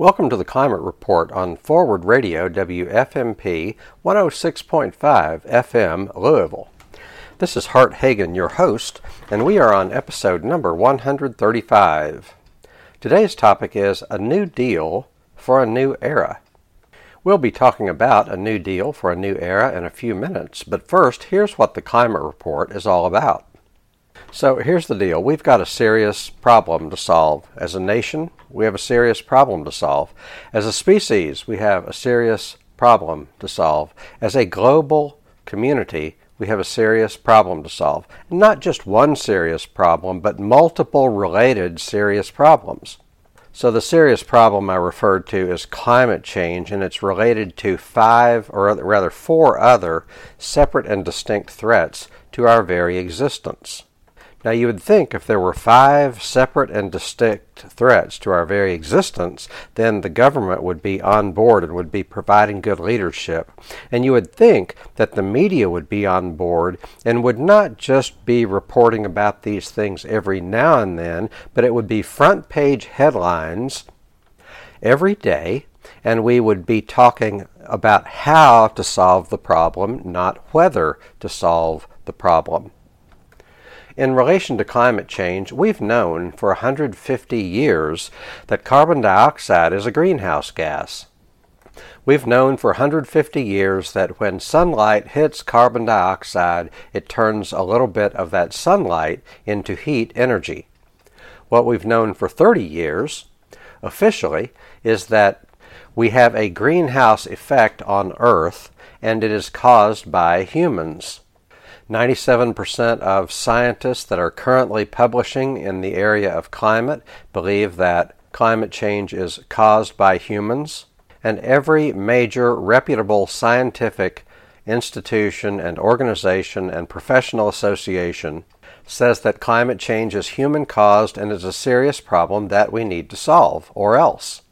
Welcome to the Climate Report on Forward Radio WFMP 106.5 FM Louisville. This is Hart Hagen, your host, and we are on episode number 135. Today's topic is A New Deal for a New Era. We'll be talking about a new deal for a new era in a few minutes, but first, here's what the Climate Report is all about. So here's the deal. We've got a serious problem to solve. As a nation, we have a serious problem to solve. As a species, we have a serious problem to solve. As a global community, we have a serious problem to solve. Not just one serious problem, but multiple related serious problems. So, the serious problem I referred to is climate change, and it's related to five, or rather four other separate and distinct threats to our very existence. Now, you would think if there were five separate and distinct threats to our very existence, then the government would be on board and would be providing good leadership. And you would think that the media would be on board and would not just be reporting about these things every now and then, but it would be front page headlines every day, and we would be talking about how to solve the problem, not whether to solve the problem. In relation to climate change, we've known for 150 years that carbon dioxide is a greenhouse gas. We've known for 150 years that when sunlight hits carbon dioxide, it turns a little bit of that sunlight into heat energy. What we've known for 30 years, officially, is that we have a greenhouse effect on Earth and it is caused by humans. 97% of scientists that are currently publishing in the area of climate believe that climate change is caused by humans, and every major reputable scientific institution and organization and professional association says that climate change is human caused and is a serious problem that we need to solve, or else.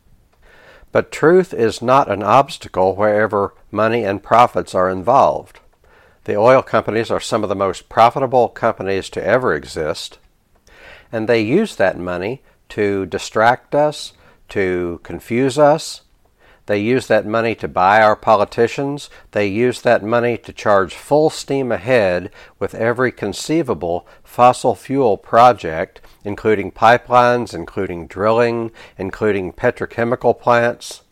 But truth is not an obstacle wherever money and profits are involved. The oil companies are some of the most profitable companies to ever exist, and they use that money to distract us, to confuse us. They use that money to buy our politicians. They use that money to charge full steam ahead with every conceivable fossil fuel project, including pipelines, including drilling, including petrochemical plants.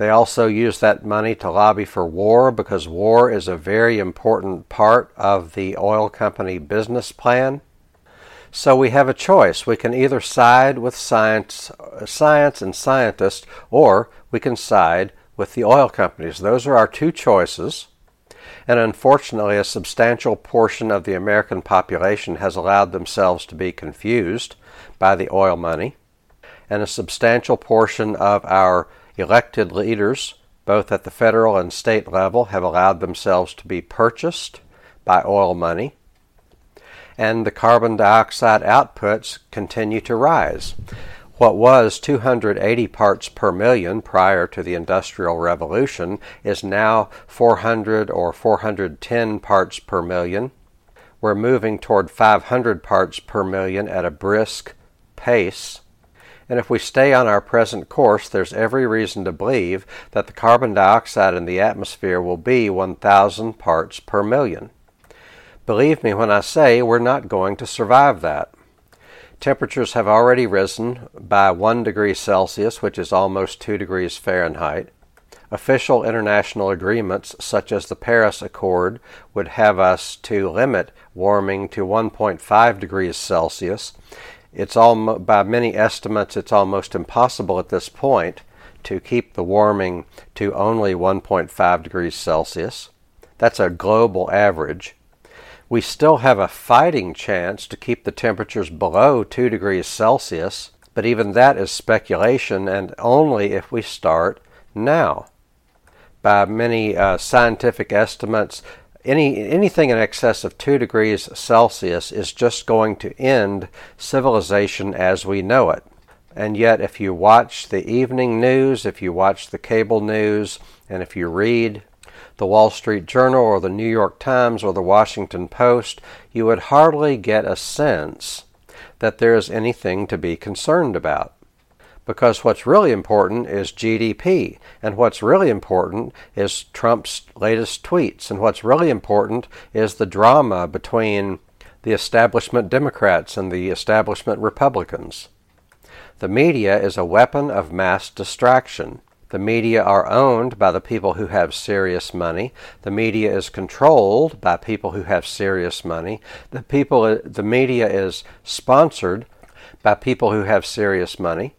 They also use that money to lobby for war because war is a very important part of the oil company business plan. So we have a choice. We can either side with science, science and scientists, or we can side with the oil companies. Those are our two choices. And unfortunately, a substantial portion of the American population has allowed themselves to be confused by the oil money. And a substantial portion of our Elected leaders, both at the federal and state level, have allowed themselves to be purchased by oil money, and the carbon dioxide outputs continue to rise. What was 280 parts per million prior to the Industrial Revolution is now 400 or 410 parts per million. We're moving toward 500 parts per million at a brisk pace. And if we stay on our present course, there's every reason to believe that the carbon dioxide in the atmosphere will be 1,000 parts per million. Believe me when I say we're not going to survive that. Temperatures have already risen by 1 degree Celsius, which is almost 2 degrees Fahrenheit. Official international agreements, such as the Paris Accord, would have us to limit warming to 1.5 degrees Celsius, it's all by many estimates it's almost impossible at this point to keep the warming to only 1.5 degrees Celsius. That's a global average. We still have a fighting chance to keep the temperatures below 2 degrees Celsius, but even that is speculation and only if we start now. By many uh, scientific estimates, any anything in excess of 2 degrees Celsius is just going to end civilization as we know it. And yet, if you watch the evening news, if you watch the cable news, and if you read the Wall Street Journal or the New York Times or the Washington Post, you would hardly get a sense that there is anything to be concerned about. Because what's really important is GDP, and what's really important is Trump's latest tweets, and what's really important is the drama between the establishment Democrats and the establishment Republicans. The media is a weapon of mass distraction. The media are owned by the people who have serious money. The media is controlled by people who have serious money. The people the media is sponsored by people who have serious money.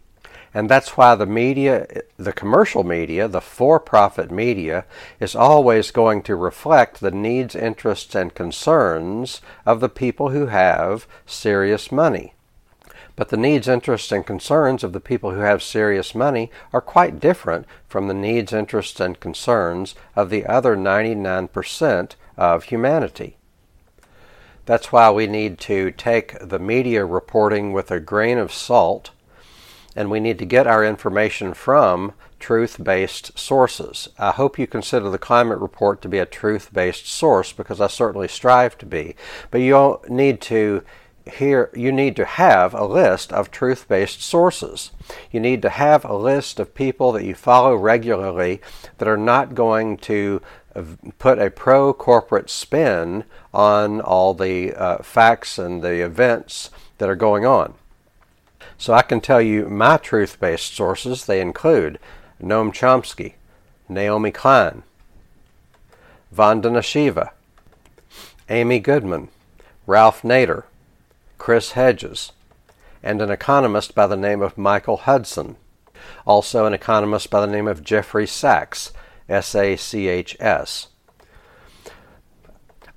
And that's why the media, the commercial media, the for profit media, is always going to reflect the needs, interests, and concerns of the people who have serious money. But the needs, interests, and concerns of the people who have serious money are quite different from the needs, interests, and concerns of the other 99% of humanity. That's why we need to take the media reporting with a grain of salt and we need to get our information from truth based sources. I hope you consider the climate report to be a truth based source because I certainly strive to be. But you need to here you need to have a list of truth based sources. You need to have a list of people that you follow regularly that are not going to put a pro corporate spin on all the uh, facts and the events that are going on. So I can tell you my truth based sources. They include Noam Chomsky, Naomi Klein, Vandana Shiva, Amy Goodman, Ralph Nader, Chris Hedges, and an economist by the name of Michael Hudson. Also, an economist by the name of Jeffrey Sachs, S A C H S.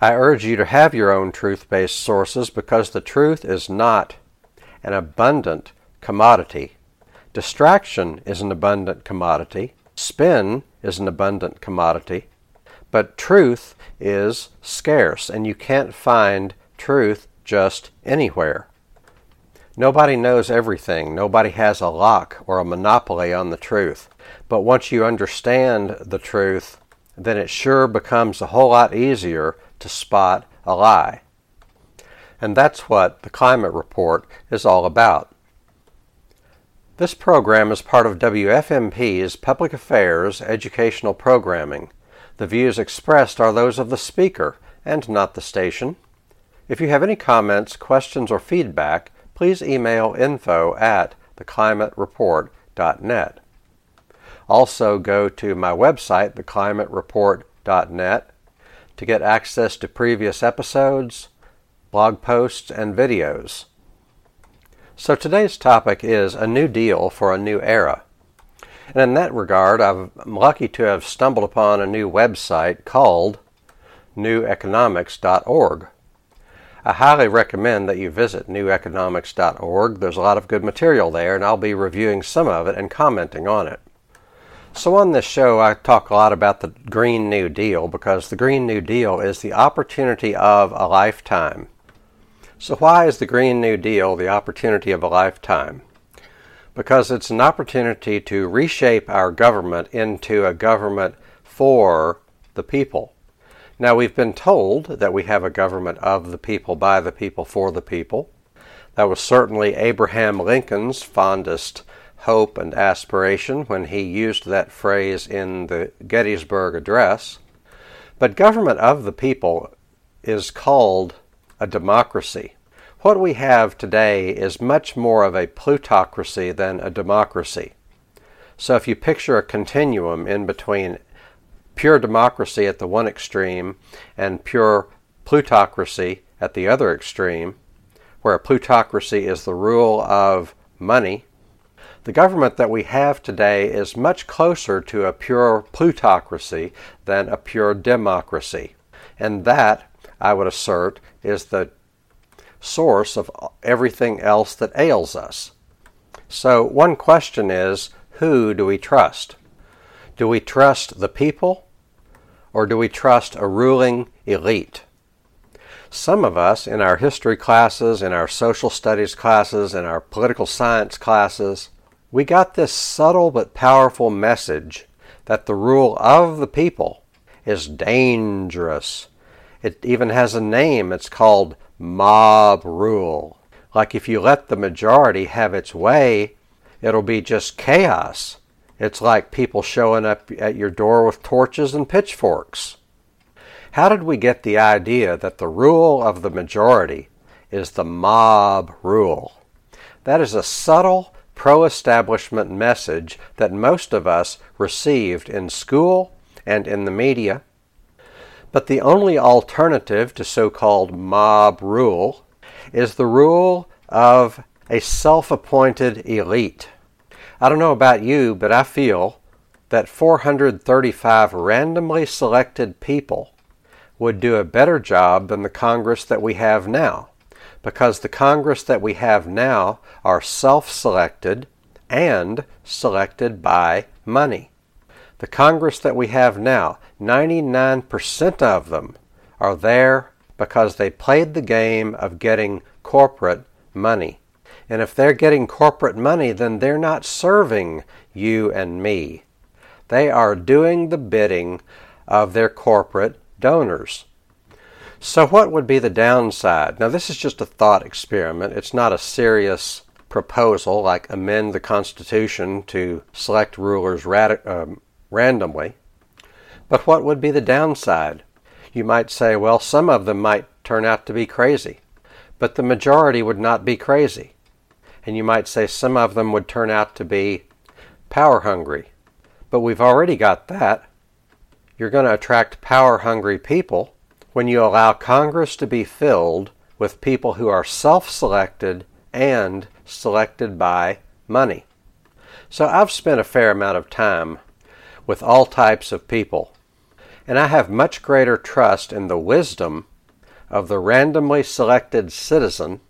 I urge you to have your own truth based sources because the truth is not an abundant commodity. Distraction is an abundant commodity. Spin is an abundant commodity. But truth is scarce, and you can't find truth just anywhere. Nobody knows everything. Nobody has a lock or a monopoly on the truth. But once you understand the truth, then it sure becomes a whole lot easier to spot a lie. And that's what the climate report is all about. This program is part of WFMP's Public Affairs educational programming. The views expressed are those of the speaker and not the station. If you have any comments, questions, or feedback, please email info at theclimatereport.net. Also, go to my website, theclimatereport.net, to get access to previous episodes, blog posts, and videos. So today's topic is a new deal for a new era. And in that regard, I'm lucky to have stumbled upon a new website called neweconomics.org. I highly recommend that you visit neweconomics.org. There's a lot of good material there, and I'll be reviewing some of it and commenting on it. So, on this show, I talk a lot about the Green New Deal because the Green New Deal is the opportunity of a lifetime. So, why is the Green New Deal the opportunity of a lifetime? Because it's an opportunity to reshape our government into a government for the people. Now, we've been told that we have a government of the people, by the people, for the people. That was certainly Abraham Lincoln's fondest hope and aspiration when he used that phrase in the Gettysburg Address. But government of the people is called a democracy. What we have today is much more of a plutocracy than a democracy. So if you picture a continuum in between pure democracy at the one extreme and pure plutocracy at the other extreme, where plutocracy is the rule of money, the government that we have today is much closer to a pure plutocracy than a pure democracy. And that, I would assert, is the source of everything else that ails us. So, one question is who do we trust? Do we trust the people or do we trust a ruling elite? Some of us in our history classes, in our social studies classes, in our political science classes, we got this subtle but powerful message that the rule of the people is dangerous it even has a name. It's called mob rule. Like if you let the majority have its way, it'll be just chaos. It's like people showing up at your door with torches and pitchforks. How did we get the idea that the rule of the majority is the mob rule? That is a subtle pro establishment message that most of us received in school and in the media. But the only alternative to so called mob rule is the rule of a self appointed elite. I don't know about you, but I feel that 435 randomly selected people would do a better job than the Congress that we have now because the Congress that we have now are self selected and selected by money. The Congress that we have now, 99% of them are there because they played the game of getting corporate money. And if they're getting corporate money, then they're not serving you and me. They are doing the bidding of their corporate donors. So, what would be the downside? Now, this is just a thought experiment. It's not a serious proposal like amend the Constitution to select rulers radi- um, randomly. But what would be the downside? You might say, well, some of them might turn out to be crazy, but the majority would not be crazy. And you might say some of them would turn out to be power hungry. But we've already got that. You're going to attract power hungry people when you allow Congress to be filled with people who are self selected and selected by money. So I've spent a fair amount of time with all types of people, and I have much greater trust in the wisdom of the randomly selected citizen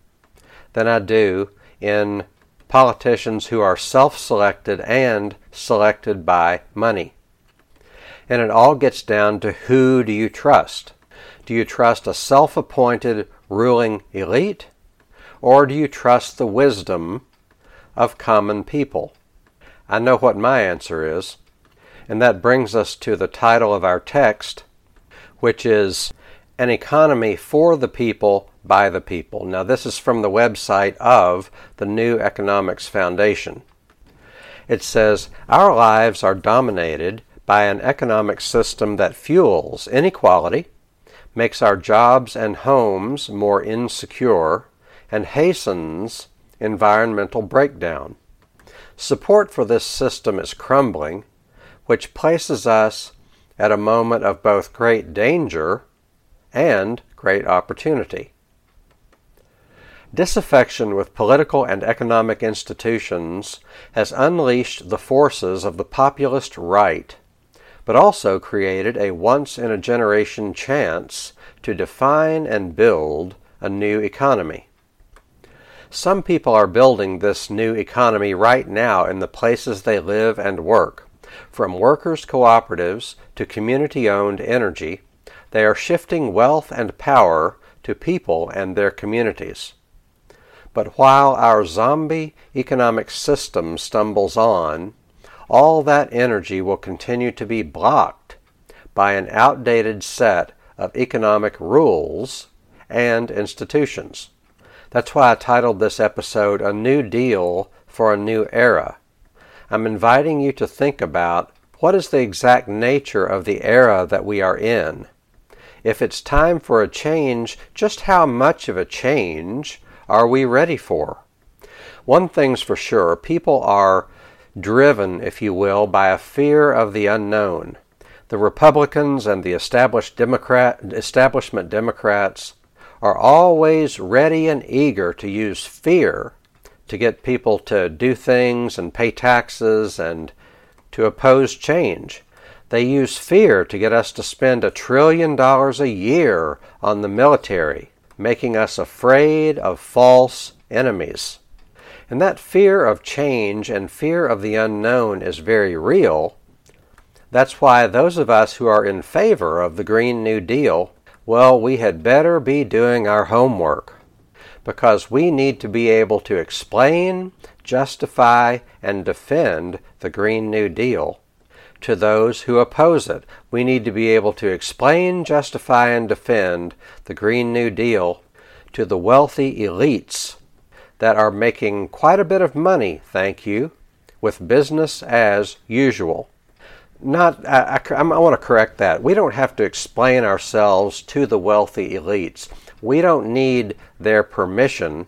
than I do in politicians who are self selected and selected by money. And it all gets down to who do you trust? Do you trust a self appointed ruling elite? Or do you trust the wisdom of common people? I know what my answer is. And that brings us to the title of our text, which is An Economy for the People by the People. Now, this is from the website of the New Economics Foundation. It says, Our lives are dominated by an economic system that fuels inequality, makes our jobs and homes more insecure, and hastens environmental breakdown. Support for this system is crumbling, which places us at a moment of both great danger and great opportunity. Disaffection with political and economic institutions has unleashed the forces of the populist right but also created a once in a generation chance to define and build a new economy. Some people are building this new economy right now in the places they live and work. From workers' cooperatives to community owned energy, they are shifting wealth and power to people and their communities. But while our zombie economic system stumbles on, all that energy will continue to be blocked by an outdated set of economic rules and institutions. That's why I titled this episode A New Deal for a New Era. I'm inviting you to think about what is the exact nature of the era that we are in. If it's time for a change, just how much of a change are we ready for? One thing's for sure people are driven, if you will, by a fear of the unknown. The Republicans and the established Democrat, establishment Democrats are always ready and eager to use fear to get people to do things and pay taxes and to oppose change. They use fear to get us to spend a trillion dollars a year on the military, making us afraid of false enemies. And that fear of change and fear of the unknown is very real. That's why those of us who are in favor of the Green New Deal, well, we had better be doing our homework because we need to be able to explain, justify, and defend the Green New Deal to those who oppose it. We need to be able to explain, justify, and defend the Green New Deal to the wealthy elites that are making quite a bit of money, thank you, with business as usual. Not, I, I, I want to correct that. We don't have to explain ourselves to the wealthy elites. We don't need their permission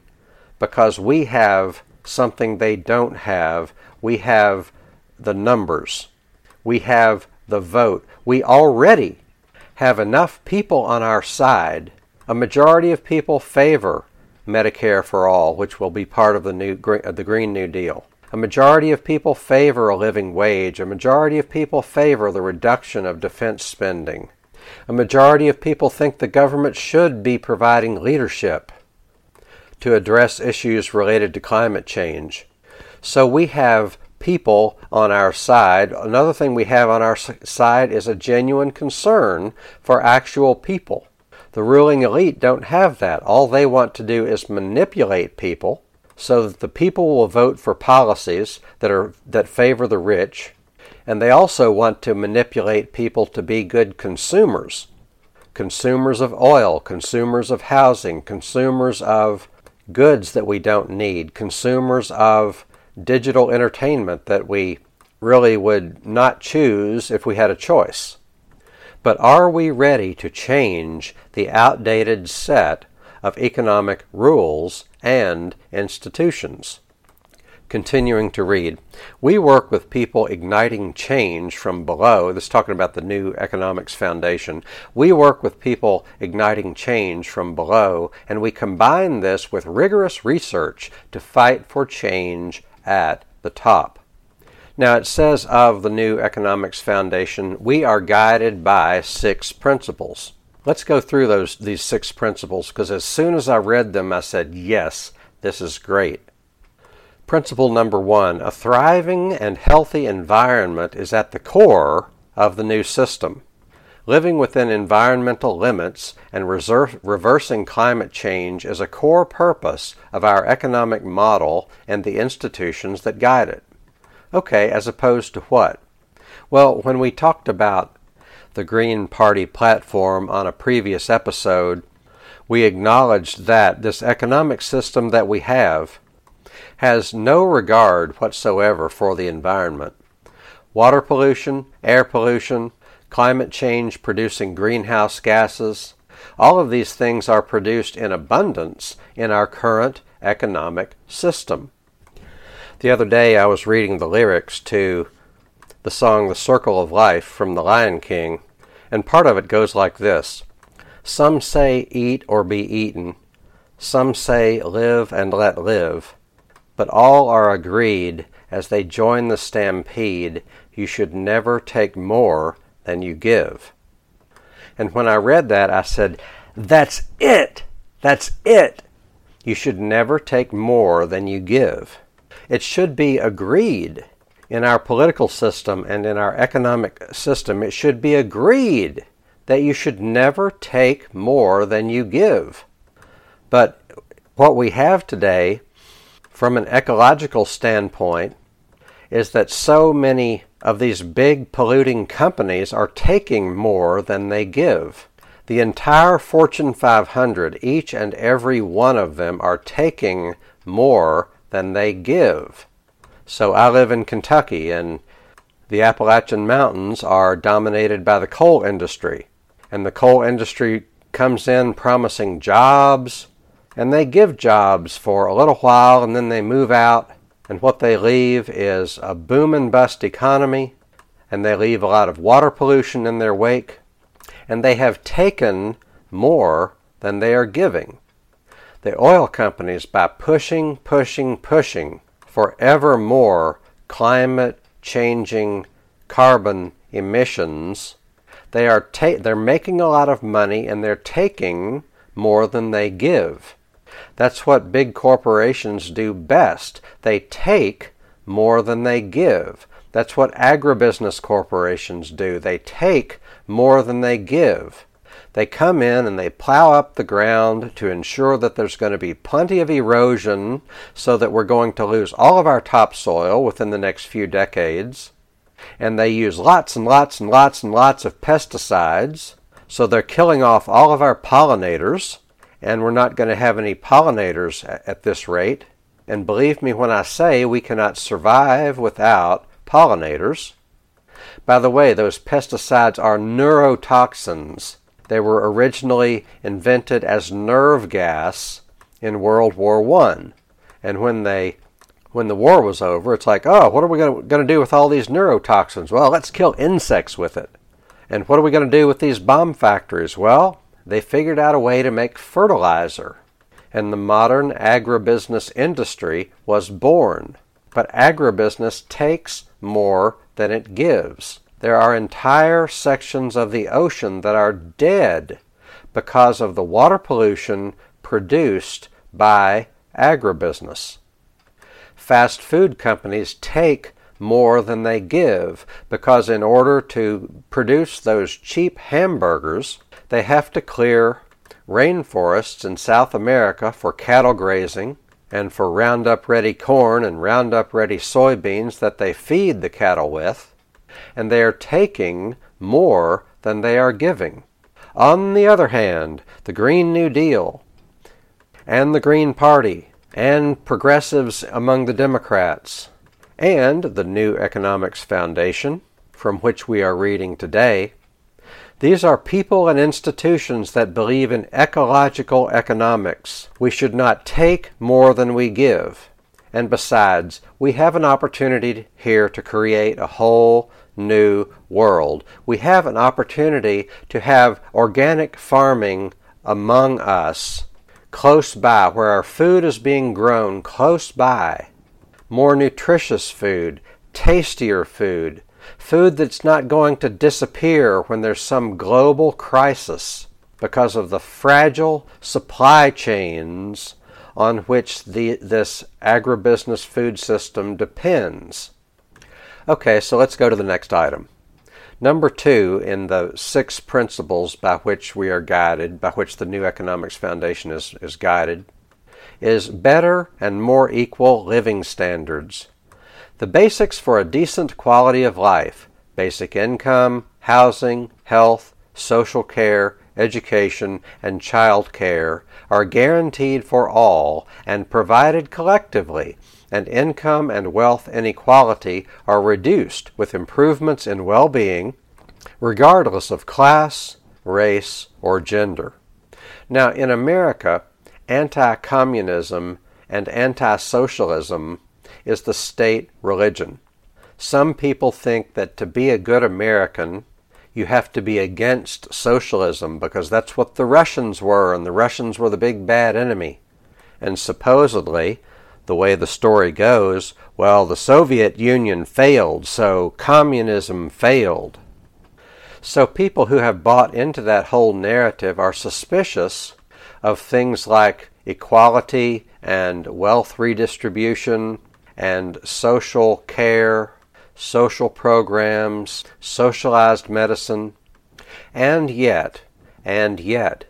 because we have something they don't have. We have the numbers. We have the vote. We already have enough people on our side. A majority of people favor Medicare for all, which will be part of the new the Green New Deal. A majority of people favor a living wage. A majority of people favor the reduction of defense spending. A majority of people think the government should be providing leadership to address issues related to climate change. So we have people on our side. Another thing we have on our side is a genuine concern for actual people. The ruling elite don't have that. All they want to do is manipulate people so that the people will vote for policies that are that favor the rich, and they also want to manipulate people to be good consumers. Consumers of oil, consumers of housing, consumers of goods that we don't need, consumers of digital entertainment that we really would not choose if we had a choice. But are we ready to change the outdated set of economic rules and institutions? Continuing to read, we work with people igniting change from below. This is talking about the new Economics Foundation. We work with people igniting change from below, and we combine this with rigorous research to fight for change at the top. Now it says of the new Economics Foundation, we are guided by six principles. Let's go through those these six principles because as soon as I read them I said, "Yes, this is great." Principle number 1, a thriving and healthy environment is at the core of the new system. Living within environmental limits and reserve, reversing climate change is a core purpose of our economic model and the institutions that guide it. Okay, as opposed to what? Well, when we talked about the Green Party platform on a previous episode, we acknowledged that this economic system that we have has no regard whatsoever for the environment. Water pollution, air pollution, climate change producing greenhouse gases. All of these things are produced in abundance in our current economic system. The other day I was reading the lyrics to the song The Circle of Life from The Lion King, and part of it goes like this Some say eat or be eaten, some say live and let live, but all are agreed as they join the stampede you should never take more than you give. And when I read that, I said, That's it! That's it! You should never take more than you give. It should be agreed in our political system and in our economic system. It should be agreed that you should never take more than you give. But what we have today, from an ecological standpoint, is that so many of these big polluting companies are taking more than they give. The entire Fortune 500, each and every one of them, are taking more than they give. So I live in Kentucky, and the Appalachian Mountains are dominated by the coal industry. And the coal industry comes in promising jobs, and they give jobs for a little while, and then they move out and what they leave is a boom and bust economy, and they leave a lot of water pollution in their wake, and they have taken more than they are giving. The oil companies, by pushing, pushing, pushing for ever more climate changing carbon emissions, they are ta- they're making a lot of money and they're taking more than they give. That's what big corporations do best. They take more than they give. That's what agribusiness corporations do. They take more than they give. They come in and they plow up the ground to ensure that there's going to be plenty of erosion so that we're going to lose all of our topsoil within the next few decades. And they use lots and lots and lots and lots of pesticides. So they're killing off all of our pollinators and we're not going to have any pollinators at this rate. And believe me when I say we cannot survive without pollinators. By the way, those pesticides are neurotoxins. They were originally invented as nerve gas in World War I. And when they when the war was over, it's like, oh, what are we going to do with all these neurotoxins? Well, let's kill insects with it. And what are we going to do with these bomb factories? Well, they figured out a way to make fertilizer. And the modern agribusiness industry was born. But agribusiness takes more than it gives. There are entire sections of the ocean that are dead because of the water pollution produced by agribusiness. Fast food companies take more than they give because, in order to produce those cheap hamburgers, they have to clear rainforests in South America for cattle grazing and for Roundup Ready corn and Roundup Ready soybeans that they feed the cattle with, and they are taking more than they are giving. On the other hand, the Green New Deal and the Green Party and progressives among the Democrats and the New Economics Foundation, from which we are reading today, these are people and institutions that believe in ecological economics. We should not take more than we give. And besides, we have an opportunity here to create a whole new world. We have an opportunity to have organic farming among us close by, where our food is being grown close by. More nutritious food, tastier food, food that's not going to disappear when there's some global crisis because of the fragile supply chains on which the, this agribusiness food system depends. Okay, so let's go to the next item. Number two in the six principles by which we are guided, by which the New Economics Foundation is, is guided, is better and more equal living standards. The basics for a decent quality of life basic income, housing, health, social care, education, and child care are guaranteed for all and provided collectively, and income and wealth inequality are reduced with improvements in well being, regardless of class, race, or gender. Now, in America, anti communism and anti socialism is the state religion. Some people think that to be a good American, you have to be against socialism because that's what the Russians were, and the Russians were the big bad enemy. And supposedly, the way the story goes, well, the Soviet Union failed, so communism failed. So people who have bought into that whole narrative are suspicious of things like equality and wealth redistribution and social care, social programs, socialized medicine. And yet, and yet,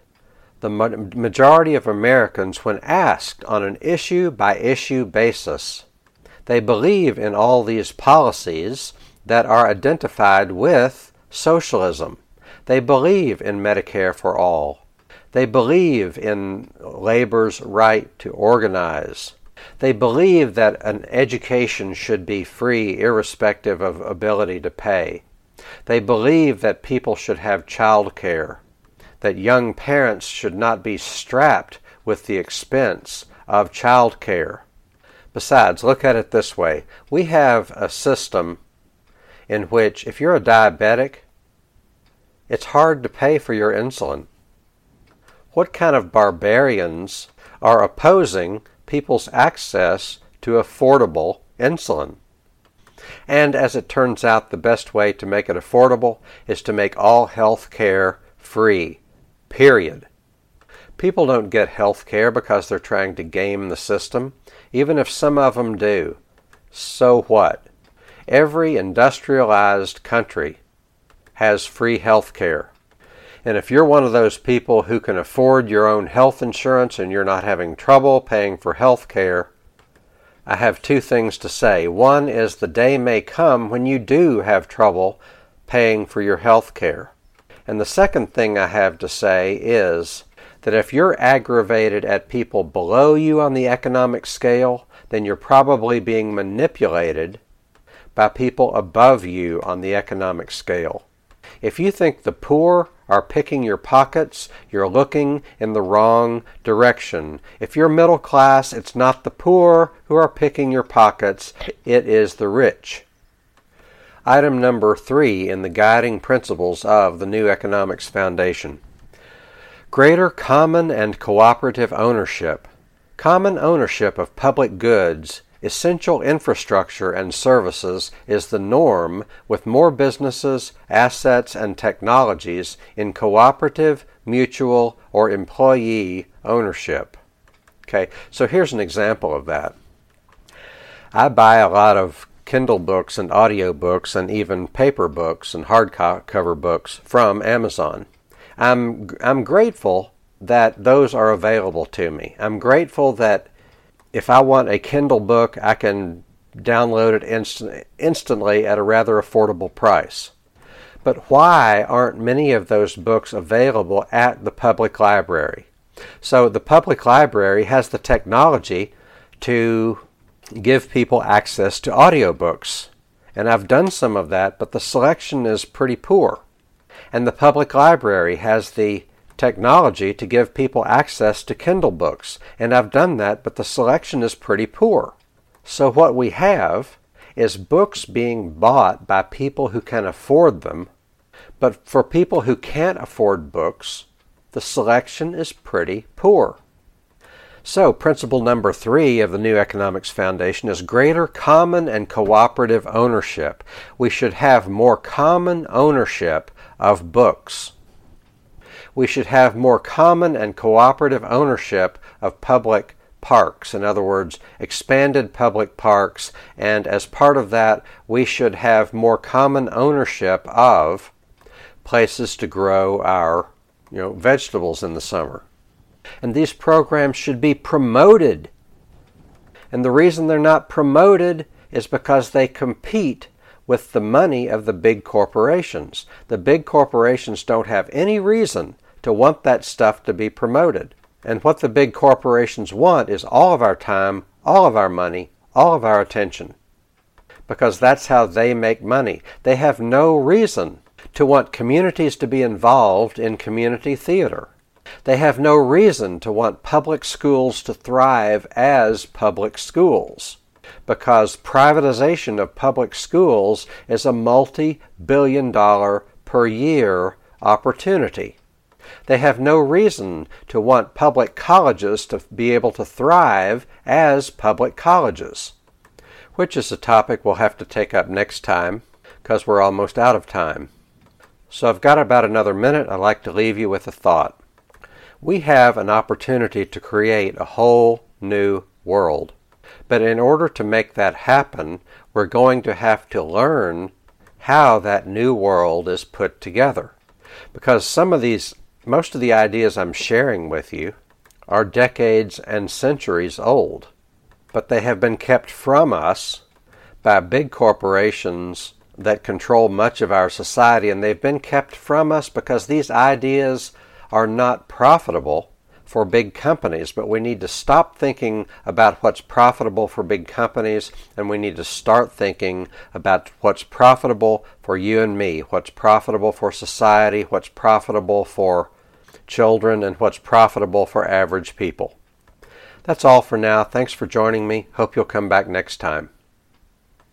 the majority of Americans, when asked on an issue by issue basis, they believe in all these policies that are identified with socialism. They believe in Medicare for all. They believe in labor's right to organize. They believe that an education should be free irrespective of ability to pay. They believe that people should have child care, that young parents should not be strapped with the expense of child care. Besides, look at it this way we have a system in which, if you're a diabetic, it's hard to pay for your insulin. What kind of barbarians are opposing people's access to affordable insulin? And as it turns out, the best way to make it affordable is to make all health care free. Period. People don't get health care because they're trying to game the system, even if some of them do. So what? Every industrialized country has free health care. And if you're one of those people who can afford your own health insurance and you're not having trouble paying for health care, I have two things to say. One is the day may come when you do have trouble paying for your health care. And the second thing I have to say is that if you're aggravated at people below you on the economic scale then you're probably being manipulated by people above you on the economic scale. If you think the poor are picking your pockets, you're looking in the wrong direction. If you're middle class, it's not the poor who are picking your pockets, it is the rich. Item number three in the guiding principles of the New Economics Foundation Greater common and cooperative ownership. Common ownership of public goods essential infrastructure and services is the norm with more businesses, assets, and technologies in cooperative, mutual, or employee ownership. Okay, so here's an example of that. I buy a lot of Kindle books and audio books and even paper books and hardcover books from Amazon. I'm I'm grateful that those are available to me. I'm grateful that if I want a Kindle book, I can download it instant, instantly at a rather affordable price. But why aren't many of those books available at the public library? So the public library has the technology to give people access to audiobooks. And I've done some of that, but the selection is pretty poor. And the public library has the technology to give people access to Kindle books, and I've done that, but the selection is pretty poor. So, what we have is books being bought by people who can afford them, but for people who can't afford books, the selection is pretty poor. So, principle number three of the New Economics Foundation is greater common and cooperative ownership. We should have more common ownership of books we should have more common and cooperative ownership of public parks. In other words, expanded public parks, and as part of that, we should have more common ownership of places to grow our you know, vegetables in the summer. And these programs should be promoted. And the reason they're not promoted is because they compete with the money of the big corporations. The big corporations don't have any reason to want that stuff to be promoted. And what the big corporations want is all of our time, all of our money, all of our attention. Because that's how they make money. They have no reason to want communities to be involved in community theater. They have no reason to want public schools to thrive as public schools because privatization of public schools is a multi billion dollar per year opportunity. They have no reason to want public colleges to be able to thrive as public colleges, which is a topic we'll have to take up next time because we're almost out of time. So I've got about another minute. I'd like to leave you with a thought. We have an opportunity to create a whole new world. But in order to make that happen, we're going to have to learn how that new world is put together. Because some of these most of the ideas I'm sharing with you are decades and centuries old, but they have been kept from us by big corporations that control much of our society, and they've been kept from us because these ideas are not profitable for big companies, but we need to stop thinking about what's profitable for big companies and we need to start thinking about what's profitable for you and me, what's profitable for society, what's profitable for children, and what's profitable for average people. That's all for now. Thanks for joining me. Hope you'll come back next time.